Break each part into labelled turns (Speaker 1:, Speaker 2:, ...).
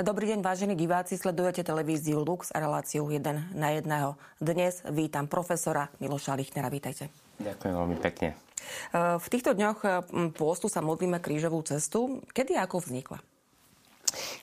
Speaker 1: Dobrý deň, vážení diváci, sledujete televíziu Lux a reláciu 1 na 1. Dnes vítam profesora Miloša Lichnera. Vítajte.
Speaker 2: Ďakujem veľmi pekne.
Speaker 1: V týchto dňoch pôstu sa modlíme krížovú cestu. Kedy a ako vznikla?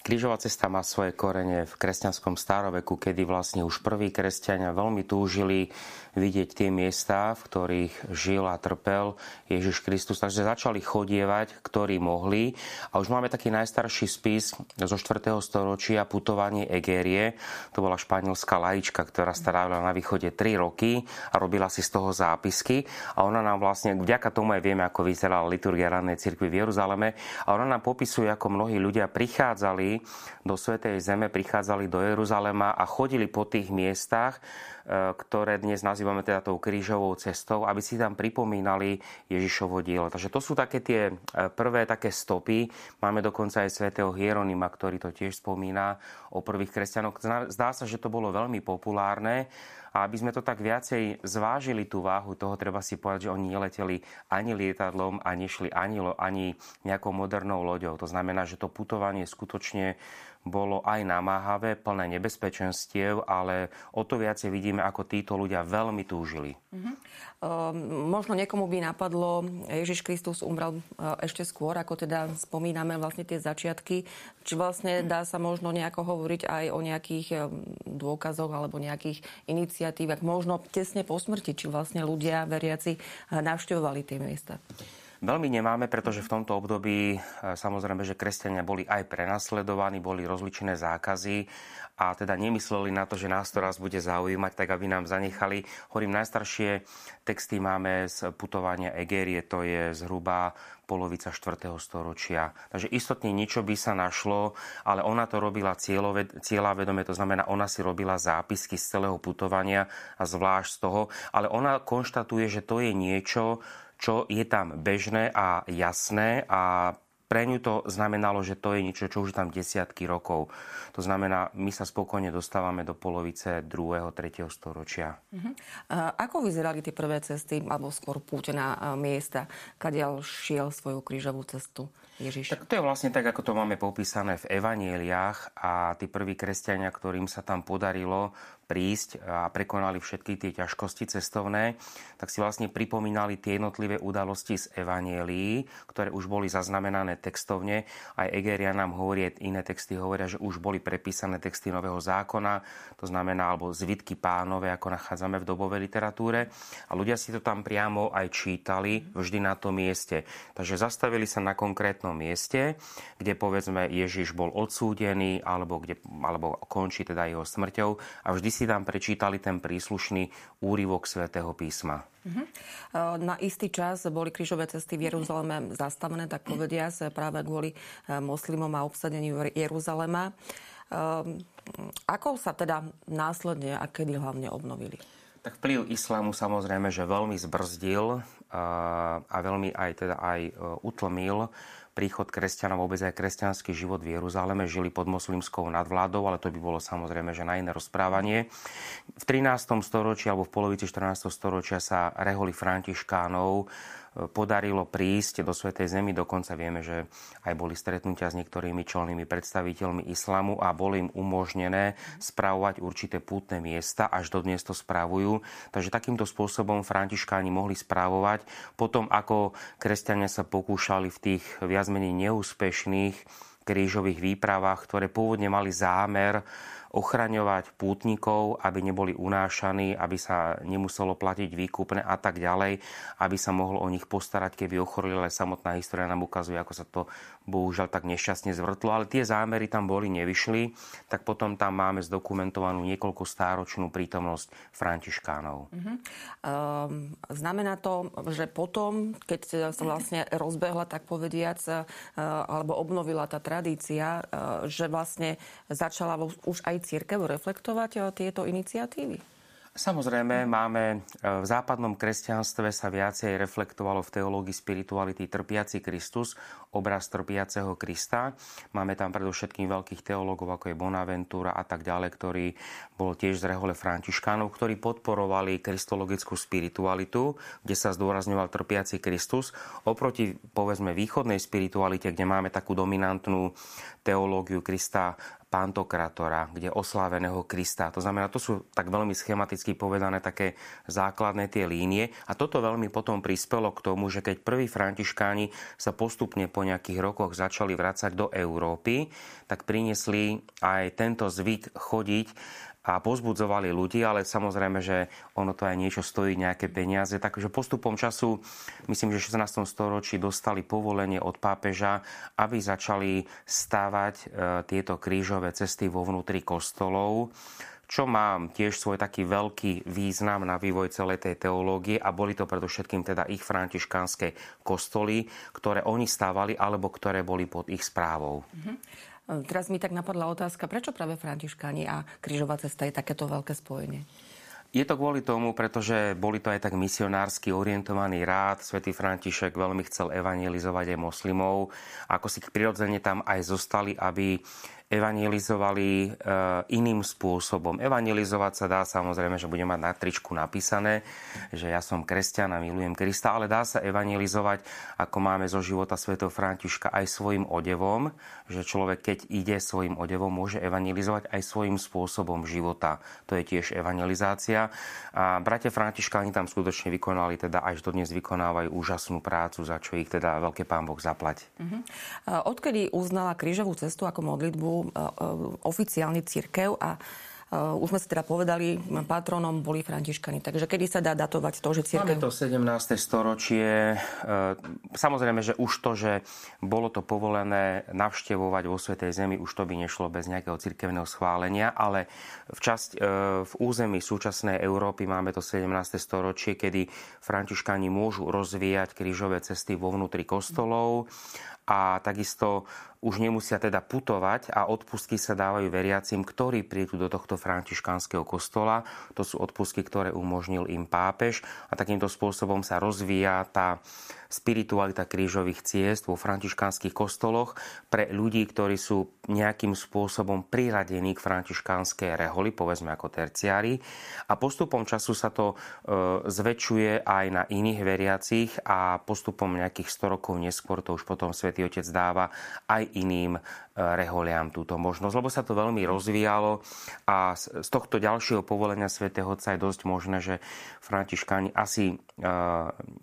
Speaker 2: Krížová cesta má svoje korene v kresťanskom staroveku, kedy vlastne už prví kresťania veľmi túžili vidieť tie miesta, v ktorých žil a trpel Ježiš Kristus. Takže začali chodievať, ktorí mohli. A už máme taký najstarší spis zo 4. storočia Putovanie Egérie. To bola španielská laička, ktorá strávila na východe 3 roky a robila si z toho zápisky. A ona nám vlastne, vďaka tomu aj vieme, ako vyzerala liturgia rannej cirkvi v Jeruzaleme. A ona nám popisuje, ako mnohí ľudia prichádzali do Svetej Zeme, prichádzali do Jeruzalema a chodili po tých miestach, e, ktoré dnes nazývame teda tou krížovou cestou, aby si tam pripomínali Ježišovo dielo. Takže to sú také tie e, prvé také stopy. Máme dokonca aj svätého Hieronima, ktorý to tiež spomína o prvých kresťanoch. Zdá sa, že to bolo veľmi populárne a aby sme to tak viacej zvážili tú váhu toho, treba si povedať, že oni neleteli ani lietadlom a nešli ani, ani nejakou modernou loďou. To znamená, že to putovanie skutočne bolo aj namáhavé, plné nebezpečenstiev, ale o to viacej vidíme, ako títo ľudia veľmi túžili. Uh-huh.
Speaker 1: Uh, možno niekomu by napadlo, Ježiš Kristus umrel uh, ešte skôr, ako teda spomíname vlastne tie začiatky. Či vlastne dá sa možno nejako hovoriť aj o nejakých uh, dôkazoch alebo nejakých iniciatívach, možno tesne po smrti, či vlastne ľudia veriaci uh, navštevovali tie miesta.
Speaker 2: Veľmi nemáme, pretože v tomto období e, samozrejme, že kresťania boli aj prenasledovaní, boli rozličné zákazy a teda nemysleli na to, že nás to raz bude zaujímať, tak aby nám zanechali. Hovorím, najstaršie texty máme z putovania Egérie, to je zhruba polovica 4. storočia. Takže istotne niečo by sa našlo, ale ona to robila cieľa vedome, to znamená, ona si robila zápisky z celého putovania a zvlášť z toho, ale ona konštatuje, že to je niečo, čo je tam bežné a jasné a pre ňu to znamenalo, že to je niečo, čo už tam desiatky rokov. To znamená, my sa spokojne dostávame do polovice 2. 3. storočia. Uh-huh.
Speaker 1: ako vyzerali tie prvé cesty, alebo skôr púte na miesta, kadiaľ šiel svoju krížovú cestu Ježiš?
Speaker 2: Tak to je vlastne tak, ako to máme popísané v evanieliách a tí prví kresťania, ktorým sa tam podarilo prísť a prekonali všetky tie ťažkosti cestovné, tak si vlastne pripomínali tie jednotlivé udalosti z Evanielii, ktoré už boli zaznamenané textovne. Aj Egeria nám hovorí, iné texty hovoria, že už boli prepísané texty Nového zákona, to znamená, alebo zvitky pánové, ako nachádzame v dobovej literatúre. A ľudia si to tam priamo aj čítali vždy na tom mieste. Takže zastavili sa na konkrétnom mieste, kde povedzme Ježiš bol odsúdený, alebo, kde, alebo končí teda jeho smrťou a vždy si tam prečítali ten príslušný úryvok svätého písma. Uh-huh.
Speaker 1: Na istý čas boli krížové cesty v Jeruzaleme zastavené, tak povedia práve kvôli e, moslimom a obsadeniu Jeruzalema. Ehm, ako sa teda následne a kedy hlavne obnovili?
Speaker 2: Tak vplyv islámu samozrejme, že veľmi zbrzdil a veľmi aj, teda aj e, utlmil príchod kresťanov, vôbec aj kresťanský život v Jeruzaleme, žili pod moslimskou nadvládou, ale to by bolo samozrejme, že na iné rozprávanie. V 13. storočí alebo v polovici 14. storočia sa reholi františkánov podarilo prísť do Svetej Zemi. Dokonca vieme, že aj boli stretnutia s niektorými čelnými predstaviteľmi islamu a boli im umožnené spravovať určité pútne miesta. Až dodnes to spravujú. Takže takýmto spôsobom františkáni mohli správovať. Potom, ako kresťania sa pokúšali v tých viac menej neúspešných krížových výpravách, ktoré pôvodne mali zámer ochraňovať pútnikov, aby neboli unášaní, aby sa nemuselo platiť výkupné a tak ďalej, aby sa mohlo o nich postarať, keby ochorili, ale samotná história nám ukazuje, ako sa to bohužiaľ tak nešťastne zvrtlo, ale tie zámery tam boli, nevyšli, tak potom tam máme zdokumentovanú niekoľko stáročnú prítomnosť františkánov. Uh-huh.
Speaker 1: Um, znamená to, že potom, keď sa vlastne rozbehla, tak povediac, uh, alebo obnovila tá tradícia, uh, že vlastne začala už aj církev reflektovať uh, tieto iniciatívy?
Speaker 2: Samozrejme, máme e, v západnom kresťanstve sa viacej reflektovalo v teológii spirituality trpiaci Kristus, obraz trpiaceho Krista. Máme tam predovšetkým veľkých teológov, ako je Bonaventura a tak ďalej, ktorí bol tiež z rehole františkánov, ktorí podporovali kristologickú spiritualitu, kde sa zdôrazňoval trpiaci Kristus, oproti povedzme východnej spiritualite, kde máme takú dominantnú teológiu Krista Pantokratora, kde osláveného Krista. To znamená, to sú tak veľmi schematicky povedané také základné tie línie. A toto veľmi potom prispelo k tomu, že keď prví františkáni sa postupne po nejakých rokoch začali vrácať do Európy, tak priniesli aj tento zvyk chodiť a pozbudzovali ľudí, ale samozrejme, že ono to aj niečo stojí, nejaké peniaze. Takže postupom času, myslím, že v 16. storočí dostali povolenie od pápeža, aby začali stavať e, tieto krížové cesty vo vnútri kostolov čo má tiež svoj taký veľký význam na vývoj celej tej teológie a boli to predovšetkým teda ich františkánske kostoly, ktoré oni stávali alebo ktoré boli pod ich správou. Mm-hmm.
Speaker 1: Teraz mi tak napadla otázka, prečo práve Františkáni a krížová cesta je takéto veľké spojenie?
Speaker 2: Je to kvôli tomu, pretože boli to aj tak misionársky orientovaný rád. Svetý František veľmi chcel evangelizovať aj moslimov. Ako si prirodzene tam aj zostali, aby evangelizovali e, iným spôsobom. Evangelizovať sa dá samozrejme, že bude mať na tričku napísané, že ja som kresťan a milujem Krista, ale dá sa evangelizovať, ako máme zo života svätého Františka, aj svojim odevom, že človek, keď ide svojim odevom, môže evangelizovať aj svojim spôsobom života. To je tiež evangelizácia. A bratia Františkáni tam skutočne vykonali, teda až dodnes vykonávajú úžasnú prácu, za čo ich teda veľké pán Boh zaplať. Uh-huh.
Speaker 1: Odkedy uznala krížovú cestu ako modlitbu E, e, oficiálne církev a už sme si teda povedali, patronom boli františkani. Takže kedy sa dá datovať to, že církev...
Speaker 2: Máme to 17. storočie. Uh, samozrejme, že už to, že bolo to povolené navštevovať vo Svetej Zemi, už to by nešlo bez nejakého cirkevného schválenia, ale v, časť, uh, v území súčasnej Európy máme to 17. storočie, kedy františkani môžu rozvíjať krížové cesty vo vnútri kostolov a takisto už nemusia teda putovať a odpustky sa dávajú veriacim, ktorí prídu do tohto františkánskeho kostola. To sú odpustky, ktoré umožnil im pápež a takýmto spôsobom sa rozvíja tá spiritualita krížových ciest vo františkánskych kostoloch pre ľudí, ktorí sú nejakým spôsobom priradení k františkánskej reholi, povedzme ako terciári. A postupom času sa to e, zväčšuje aj na iných veriacich a postupom nejakých 100 rokov neskôr to už potom svätý Otec dáva aj iným e, reholiam túto možnosť, lebo sa to veľmi rozvíjalo a z tohto ďalšieho povolenia svätého Otca je dosť možné, že františkáni asi e,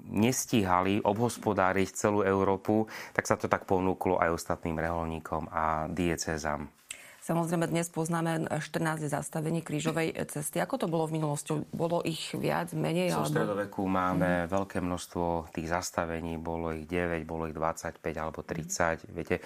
Speaker 2: nestíhali obhospodáriť celú Európu, tak sa to tak ponúklo aj ostatným reholníkom a diecezám.
Speaker 1: Samozrejme, dnes poznáme 14 zastavení krížovej cesty. Ako to bolo v minulosti? Bolo ich viac, menej?
Speaker 2: V alebo... stredoveku máme mm. veľké množstvo tých zastavení. Bolo ich 9, bolo ich 25 alebo 30. Mm. Viete,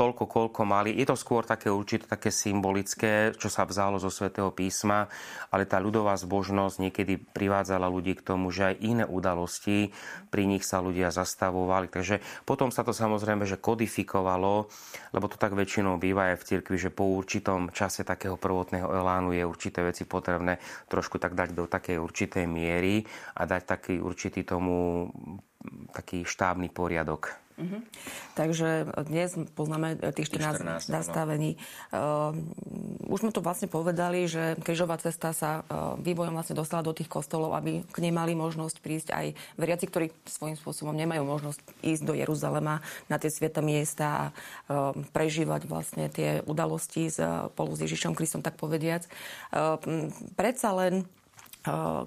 Speaker 2: toľko, koľko mali. Je to skôr také určite také symbolické, čo sa vzalo zo svätého písma, ale tá ľudová zbožnosť niekedy privádzala ľudí k tomu, že aj iné udalosti, pri nich sa ľudia zastavovali. Takže potom sa to samozrejme, že kodifikovalo, lebo to tak väčšinou býva aj v cirkvi, že po určitom čase takého prvotného elánu je určité veci potrebné trošku tak dať do takej určitej miery a dať taký určitý tomu taký štábny poriadok. Uh-huh.
Speaker 1: Takže dnes poznáme tých 14, 14 nastavení. Uh, už sme to vlastne povedali, že križová cesta sa uh, vývojom vlastne dostala do tých kostolov, aby k nej mali možnosť prísť aj veriaci, ktorí svojím spôsobom nemajú možnosť ísť do Jeruzalema na tie svieta miesta a uh, prežívať vlastne tie udalosti spolu s Ježišom Kristom, tak povediac. Uh, predsa len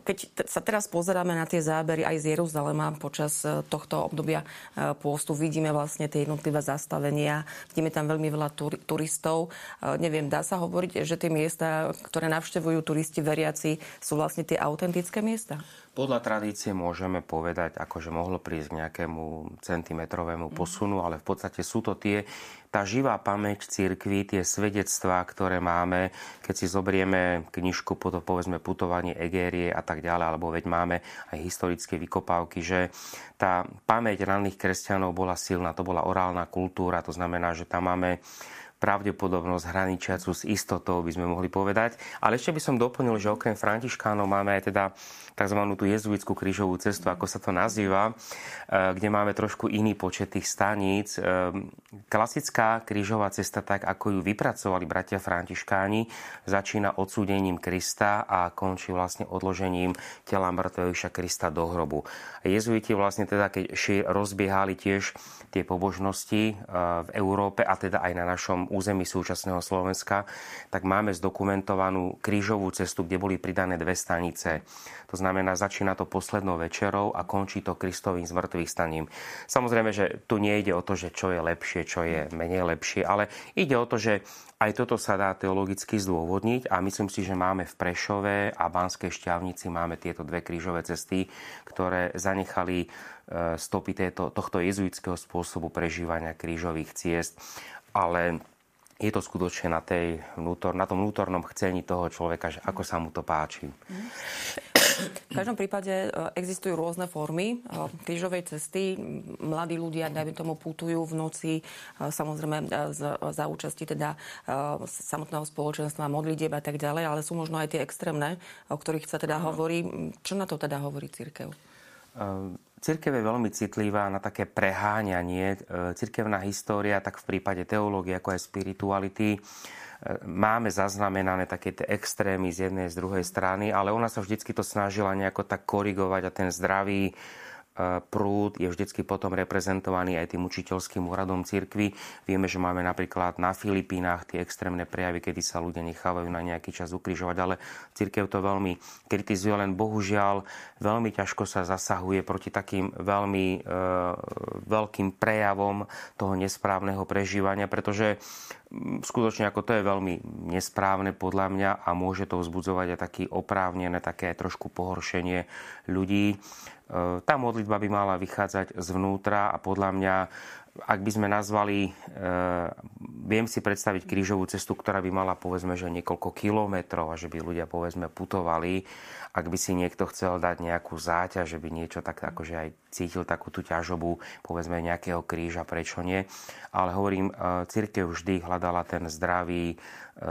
Speaker 1: keď sa teraz pozeráme na tie zábery aj z Jeruzalema počas e, tohto obdobia e, pôstu, vidíme vlastne tie jednotlivé zastavenia, vidíme tam veľmi veľa turistov. Neviem, dá sa hovoriť, že tie miesta, ktoré navštevujú turisti veriaci, sú vlastne tie autentické miesta?
Speaker 2: Podľa tradície môžeme povedať, akože mohlo prísť k nejakému centimetrovému mhm. posunu, ale v podstate sú to tie, tá živá pamäť cirkvi, tie svedectvá, ktoré máme, keď si zobrieme knižku, potom povedzme putovanie Egérie a tak ďalej, alebo veď máme aj historické vykopávky, že tá pamäť ranných kresťanov bola silná, to bola orálna kultúra, to znamená, že tam máme pravdepodobnosť hraničiacu s istotou, by sme mohli povedať. Ale ešte by som doplnil, že okrem františkánov máme aj teda tzv. tú jezuitskú krížovú cestu, ako sa to nazýva, e, kde máme trošku iný počet tých staníc. E, klasická krížová cesta, tak ako ju vypracovali bratia františkáni, začína odsúdením Krista a končí vlastne odložením tela mŕtvého Krista do hrobu. Jezuiti vlastne teda, keď rozbiehali tiež tie pobožnosti e, v Európe a teda aj na našom území súčasného Slovenska, tak máme zdokumentovanú krížovú cestu, kde boli pridané dve stanice. To znamená, začína to poslednou večerou a končí to Kristovým zmrtvých staním. Samozrejme, že tu nejde o to, že čo je lepšie, čo je menej lepšie, ale ide o to, že aj toto sa dá teologicky zdôvodniť a myslím si, že máme v Prešove a Banskej šťavnici máme tieto dve krížové cesty, ktoré zanechali e, stopy této, tohto jezuitského spôsobu prežívania krížových ciest. Ale je to skutočne na, tej vnútor, na tom vnútornom chcení toho človeka, že ako sa mu to páči.
Speaker 1: V každom prípade e, existujú rôzne formy e, krížovej cesty. Mladí ľudia, dajme tomu, putujú v noci, e, samozrejme za účasti teda samotného spoločenstva, modlitieb a tak ďalej, ale sú možno aj tie extrémne, o ktorých sa teda hovorí. Čo na to teda hovorí církev?
Speaker 2: Cirkev je veľmi citlivá na také preháňanie. Cirkevná história, tak v prípade teológie, ako aj spirituality, máme zaznamenané také tie extrémy z jednej, z druhej strany, ale ona sa vždycky to snažila nejako tak korigovať a ten zdravý prúd je vždycky potom reprezentovaný aj tým učiteľským úradom cirkvy. Vieme, že máme napríklad na Filipínach tie extrémne prejavy, kedy sa ľudia nechávajú na nejaký čas ukrižovať, ale cirkev to veľmi kritizuje, len bohužiaľ veľmi ťažko sa zasahuje proti takým veľmi e, veľkým prejavom toho nesprávneho prežívania, pretože skutočne ako to je veľmi nesprávne podľa mňa a môže to vzbudzovať aj taký oprávnené, také trošku pohoršenie ľudí. E, tá modlitba by mala vychádzať zvnútra a podľa mňa, ak by sme nazvali, e, viem si predstaviť krížovú cestu, ktorá by mala povedzme, že niekoľko kilometrov a že by ľudia povedzme putovali, ak by si niekto chcel dať nejakú záťaž, že by niečo tak akože aj cítil takú tú ťažobu, povedzme nejakého kríža, prečo nie. Ale hovorím, e, církev vždy hľadala ten zdravý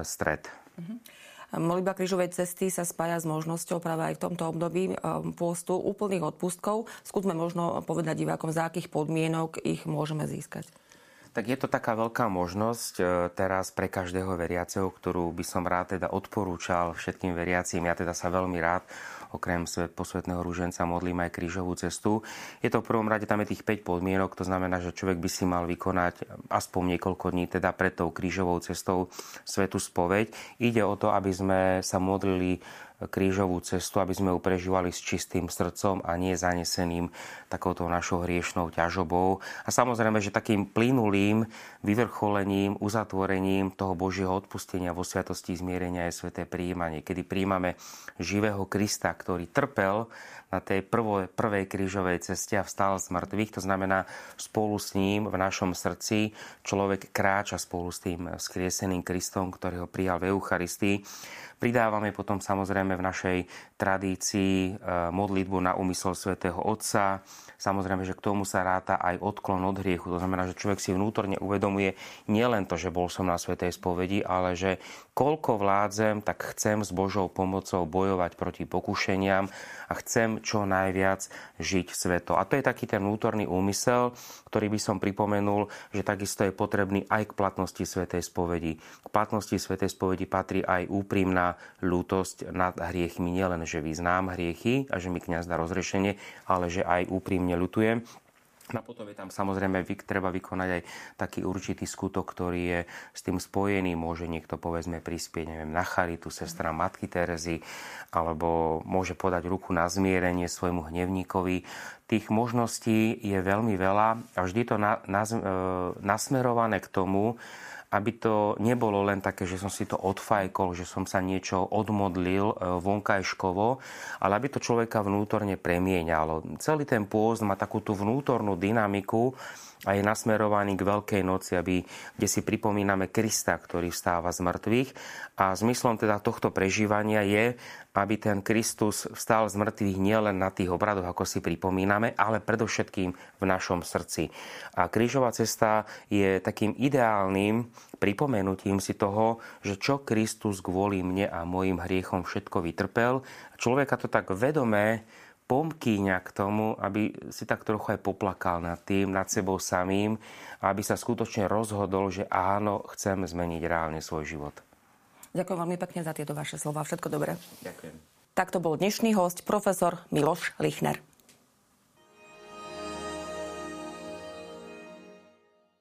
Speaker 2: stred. Mm-hmm.
Speaker 1: Modlitba krížovej cesty sa spája s možnosťou práve aj v tomto období um, pôstu úplných odpustkov. Skúsme možno povedať divákom, za akých podmienok ich môžeme získať.
Speaker 2: Tak je to taká veľká možnosť e, teraz pre každého veriaceho, ktorú by som rád teda odporúčal všetkým veriacím. Ja teda sa veľmi rád okrem posvetného rúženca modlím aj krížovú cestu. Je to v prvom rade, tam je tých 5 podmienok, to znamená, že človek by si mal vykonať aspoň niekoľko dní teda pred tou krížovou cestou svetu spoveď. Ide o to, aby sme sa modlili krížovú cestu, aby sme ju prežívali s čistým srdcom a nie zaneseným takouto našou hriešnou ťažobou. A samozrejme, že takým plynulým vyvrcholením, uzatvorením toho Božieho odpustenia vo sviatosti zmierenia je sveté príjmanie, kedy príjmame živého Krista, ktorý trpel na tej prvoj, prvej krížovej ceste a vstal z mŕtvych. To znamená, spolu s ním v našom srdci človek kráča spolu s tým skrieseným Kristom, ktorý ho prijal v Eucharistii. Pridávame potom samozrejme v našej tradícii e, modlitbu na úmysel svätého Otca. Samozrejme, že k tomu sa ráta aj odklon od hriechu. To znamená, že človek si vnútorne uvedomuje nielen to, že bol som na svätej spovedi, ale že koľko vládzem, tak chcem s Božou pomocou bojovať proti pokušeniam a chcem čo najviac žiť sveto. A to je taký ten vnútorný úmysel, ktorý by som pripomenul, že takisto je potrebný aj k platnosti svätej spovedi. K platnosti svätej spovedi patrí aj úprimná lútosť nad hriechmi. Nielen, že vyznám hriechy a že mi kniaz dá rozrešenie, ale že aj úprimne ľutujem a potom je tam samozrejme treba vykonať aj taký určitý skutok, ktorý je s tým spojený. Môže niekto povedzme prispieť neviem, na charitu, sestra Matky Terezy, alebo môže podať ruku na zmierenie svojmu hnevníkovi. Tých možností je veľmi veľa a vždy to na, na, e, nasmerované k tomu, aby to nebolo len také, že som si to odfajkol, že som sa niečo odmodlil e, vonkajškovo, ale aby to človeka vnútorne premieňalo. Celý ten pôst má takú tú vnútornú dynamiku, a je nasmerovaný k Veľkej noci, aby, kde si pripomíname Krista, ktorý vstáva z mŕtvych. A zmyslom teda tohto prežívania je, aby ten Kristus vstal z mŕtvych nielen na tých obradoch, ako si pripomíname, ale predovšetkým v našom srdci. A krížová cesta je takým ideálnym pripomenutím si toho, že čo Kristus kvôli mne a mojim hriechom všetko vytrpel. Človeka to tak vedomé pomkýňa k tomu, aby si tak trochu aj poplakal nad tým, nad sebou samým, aby sa skutočne rozhodol, že áno, chcem zmeniť reálne svoj život.
Speaker 1: Ďakujem veľmi pekne za tieto vaše slova. Všetko dobré.
Speaker 2: Ďakujem.
Speaker 1: Takto bol dnešný host, profesor Miloš Lichner.